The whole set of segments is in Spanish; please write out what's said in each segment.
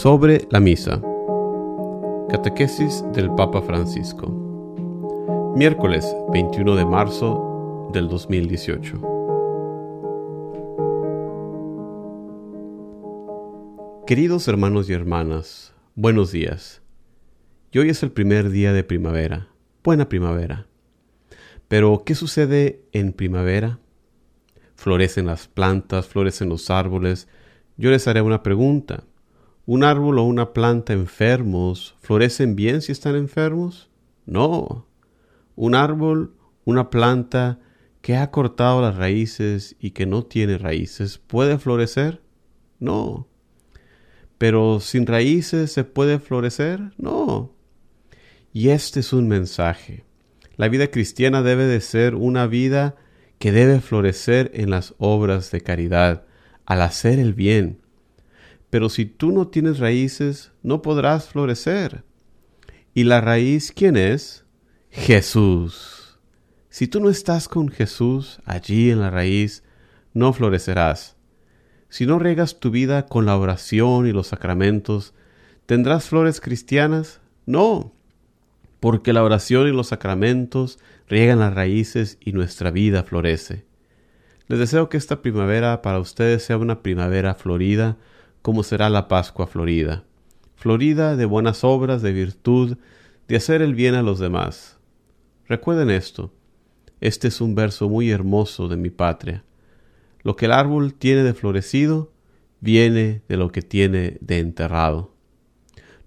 sobre la misa. Catequesis del Papa Francisco. Miércoles 21 de marzo del 2018. Queridos hermanos y hermanas, buenos días. Y hoy es el primer día de primavera. Buena primavera. Pero, ¿qué sucede en primavera? Florecen las plantas, florecen los árboles, yo les haré una pregunta. ¿Un árbol o una planta enfermos florecen bien si están enfermos? No. Un árbol, una planta que ha cortado las raíces y que no tiene raíces, ¿puede florecer? No. Pero sin raíces se puede florecer? No. Y este es un mensaje. La vida cristiana debe de ser una vida que debe florecer en las obras de caridad, al hacer el bien. Pero si tú no tienes raíces, no podrás florecer. ¿Y la raíz quién es? Jesús. Si tú no estás con Jesús allí en la raíz, no florecerás. Si no regas tu vida con la oración y los sacramentos, ¿tendrás flores cristianas? No, porque la oración y los sacramentos riegan las raíces y nuestra vida florece. Les deseo que esta primavera para ustedes sea una primavera florida, como será la Pascua florida. Florida de buenas obras, de virtud, de hacer el bien a los demás. Recuerden esto. Este es un verso muy hermoso de mi patria. Lo que el árbol tiene de florecido, viene de lo que tiene de enterrado.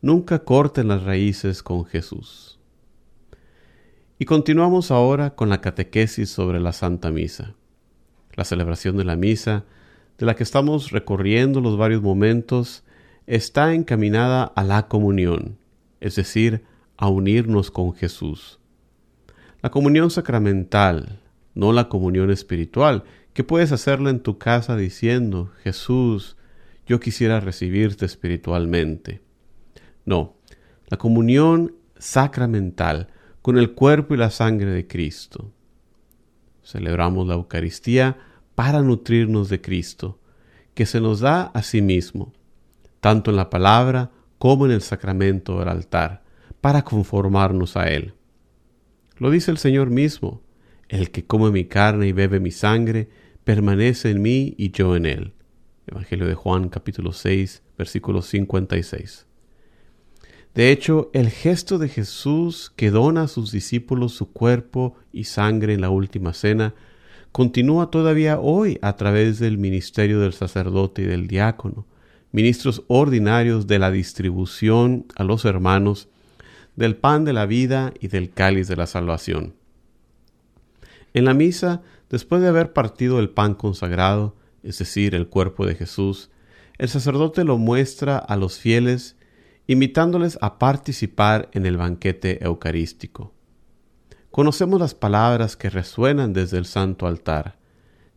Nunca corten las raíces con Jesús. Y continuamos ahora con la catequesis sobre la Santa Misa la celebración de la misa, de la que estamos recorriendo los varios momentos, está encaminada a la comunión, es decir, a unirnos con Jesús. La comunión sacramental, no la comunión espiritual, que puedes hacerla en tu casa diciendo, Jesús, yo quisiera recibirte espiritualmente. No, la comunión sacramental con el cuerpo y la sangre de Cristo. Celebramos la Eucaristía para nutrirnos de Cristo, que se nos da a sí mismo, tanto en la palabra como en el sacramento del altar, para conformarnos a Él. Lo dice el Señor mismo, el que come mi carne y bebe mi sangre, permanece en mí y yo en él. Evangelio de Juan capítulo 6 versículo 56. De hecho, el gesto de Jesús que dona a sus discípulos su cuerpo y sangre en la última cena continúa todavía hoy a través del ministerio del sacerdote y del diácono, ministros ordinarios de la distribución a los hermanos del pan de la vida y del cáliz de la salvación. En la misa, después de haber partido el pan consagrado, es decir, el cuerpo de Jesús, el sacerdote lo muestra a los fieles invitándoles a participar en el banquete eucarístico. Conocemos las palabras que resuenan desde el santo altar.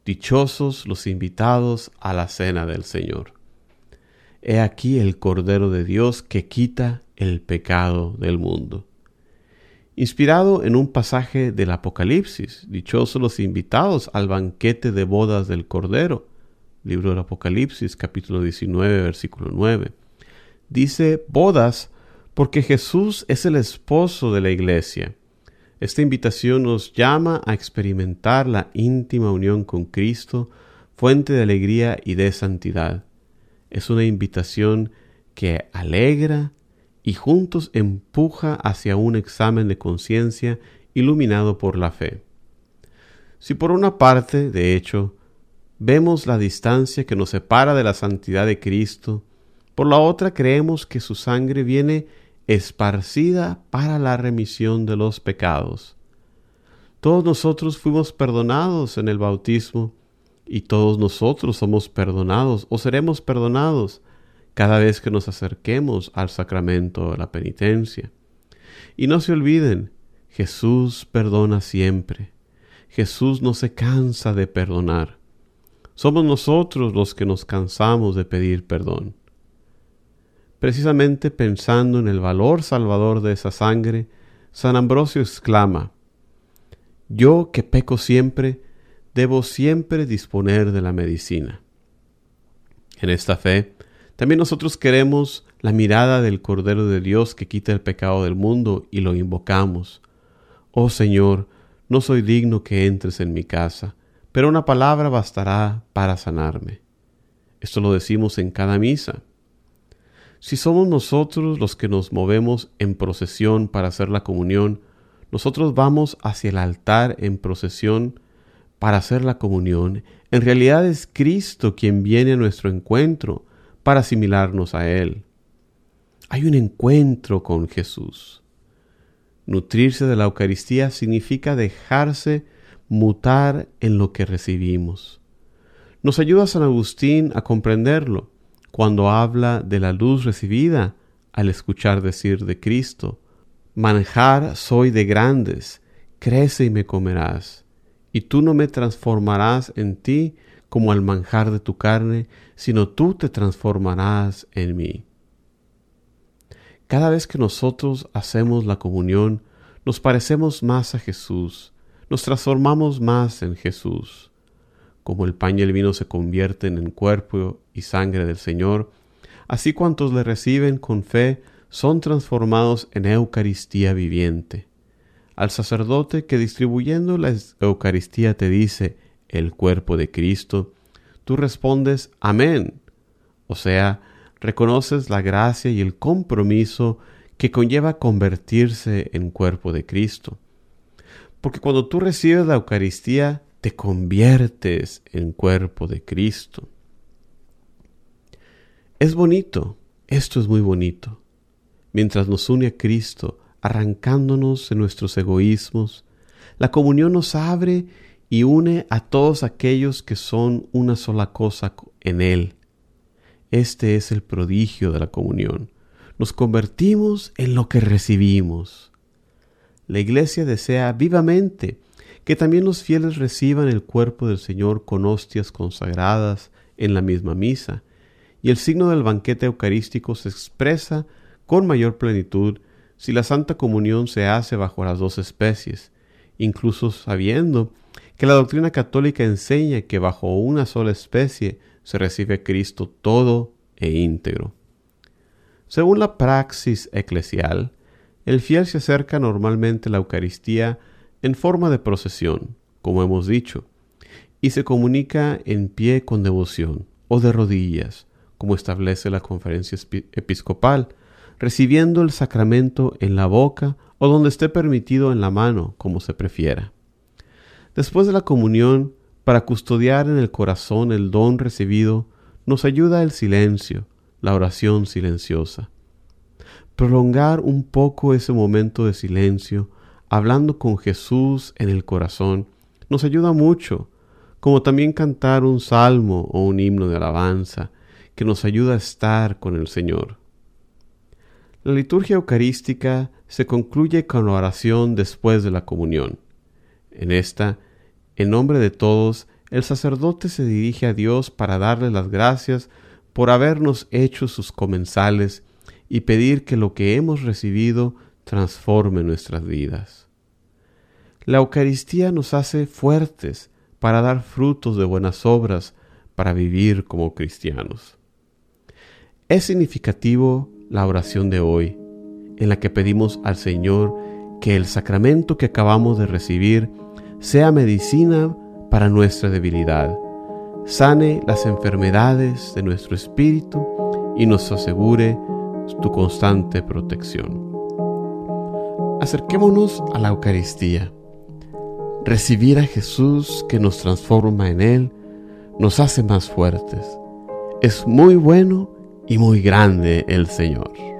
Dichosos los invitados a la cena del Señor. He aquí el Cordero de Dios que quita el pecado del mundo. Inspirado en un pasaje del Apocalipsis, dichosos los invitados al banquete de bodas del Cordero, libro del Apocalipsis capítulo 19 versículo 9 dice bodas porque Jesús es el esposo de la iglesia. Esta invitación nos llama a experimentar la íntima unión con Cristo, fuente de alegría y de santidad. Es una invitación que alegra y juntos empuja hacia un examen de conciencia iluminado por la fe. Si por una parte, de hecho, vemos la distancia que nos separa de la santidad de Cristo, por la otra creemos que su sangre viene esparcida para la remisión de los pecados. Todos nosotros fuimos perdonados en el bautismo y todos nosotros somos perdonados o seremos perdonados cada vez que nos acerquemos al sacramento de la penitencia. Y no se olviden, Jesús perdona siempre. Jesús no se cansa de perdonar. Somos nosotros los que nos cansamos de pedir perdón. Precisamente pensando en el valor salvador de esa sangre, San Ambrosio exclama, Yo que peco siempre, debo siempre disponer de la medicina. En esta fe, También nosotros queremos la mirada del Cordero de Dios que quita el pecado del mundo y lo invocamos. Oh Señor, no soy digno que entres en mi casa, pero una palabra bastará para sanarme. Esto lo decimos en cada misa. Si somos nosotros los que nos movemos en procesión para hacer la comunión, nosotros vamos hacia el altar en procesión para hacer la comunión. En realidad es Cristo quien viene a nuestro encuentro para asimilarnos a Él. Hay un encuentro con Jesús. Nutrirse de la Eucaristía significa dejarse mutar en lo que recibimos. Nos ayuda San Agustín a comprenderlo cuando habla de la luz recibida al escuchar decir de Cristo, manjar soy de grandes, crece y me comerás, y tú no me transformarás en ti como al manjar de tu carne, sino tú te transformarás en mí. Cada vez que nosotros hacemos la comunión, nos parecemos más a Jesús, nos transformamos más en Jesús. Como el pan y el vino se convierten en cuerpo y sangre del Señor, así cuantos le reciben con fe son transformados en Eucaristía viviente. Al sacerdote que distribuyendo la Eucaristía te dice, el cuerpo de Cristo, tú respondes amén. O sea, reconoces la gracia y el compromiso que conlleva convertirse en cuerpo de Cristo. Porque cuando tú recibes la Eucaristía, te conviertes en cuerpo de Cristo. Es bonito, esto es muy bonito. Mientras nos une a Cristo, arrancándonos de nuestros egoísmos, la comunión nos abre y une a todos aquellos que son una sola cosa en Él. Este es el prodigio de la comunión. Nos convertimos en lo que recibimos. La Iglesia desea vivamente que también los fieles reciban el cuerpo del Señor con hostias consagradas en la misma misa, y el signo del banquete eucarístico se expresa con mayor plenitud si la Santa Comunión se hace bajo las dos especies, incluso sabiendo que la doctrina católica enseña que bajo una sola especie se recibe Cristo todo e íntegro. Según la praxis eclesial, el fiel se acerca normalmente a la Eucaristía en forma de procesión, como hemos dicho, y se comunica en pie con devoción o de rodillas, como establece la conferencia episcopal, recibiendo el sacramento en la boca o donde esté permitido en la mano, como se prefiera. Después de la comunión, para custodiar en el corazón el don recibido, nos ayuda el silencio, la oración silenciosa. Prolongar un poco ese momento de silencio, hablando con Jesús en el corazón, nos ayuda mucho, como también cantar un salmo o un himno de alabanza, que nos ayuda a estar con el Señor. La liturgia eucarística se concluye con la oración después de la comunión. En esta, en nombre de todos, el sacerdote se dirige a Dios para darle las gracias por habernos hecho sus comensales y pedir que lo que hemos recibido transforme nuestras vidas. La Eucaristía nos hace fuertes para dar frutos de buenas obras, para vivir como cristianos. Es significativo la oración de hoy, en la que pedimos al Señor que el sacramento que acabamos de recibir sea medicina para nuestra debilidad, sane las enfermedades de nuestro espíritu y nos asegure tu constante protección. Acerquémonos a la Eucaristía. Recibir a Jesús que nos transforma en Él nos hace más fuertes. Es muy bueno y muy grande el Señor.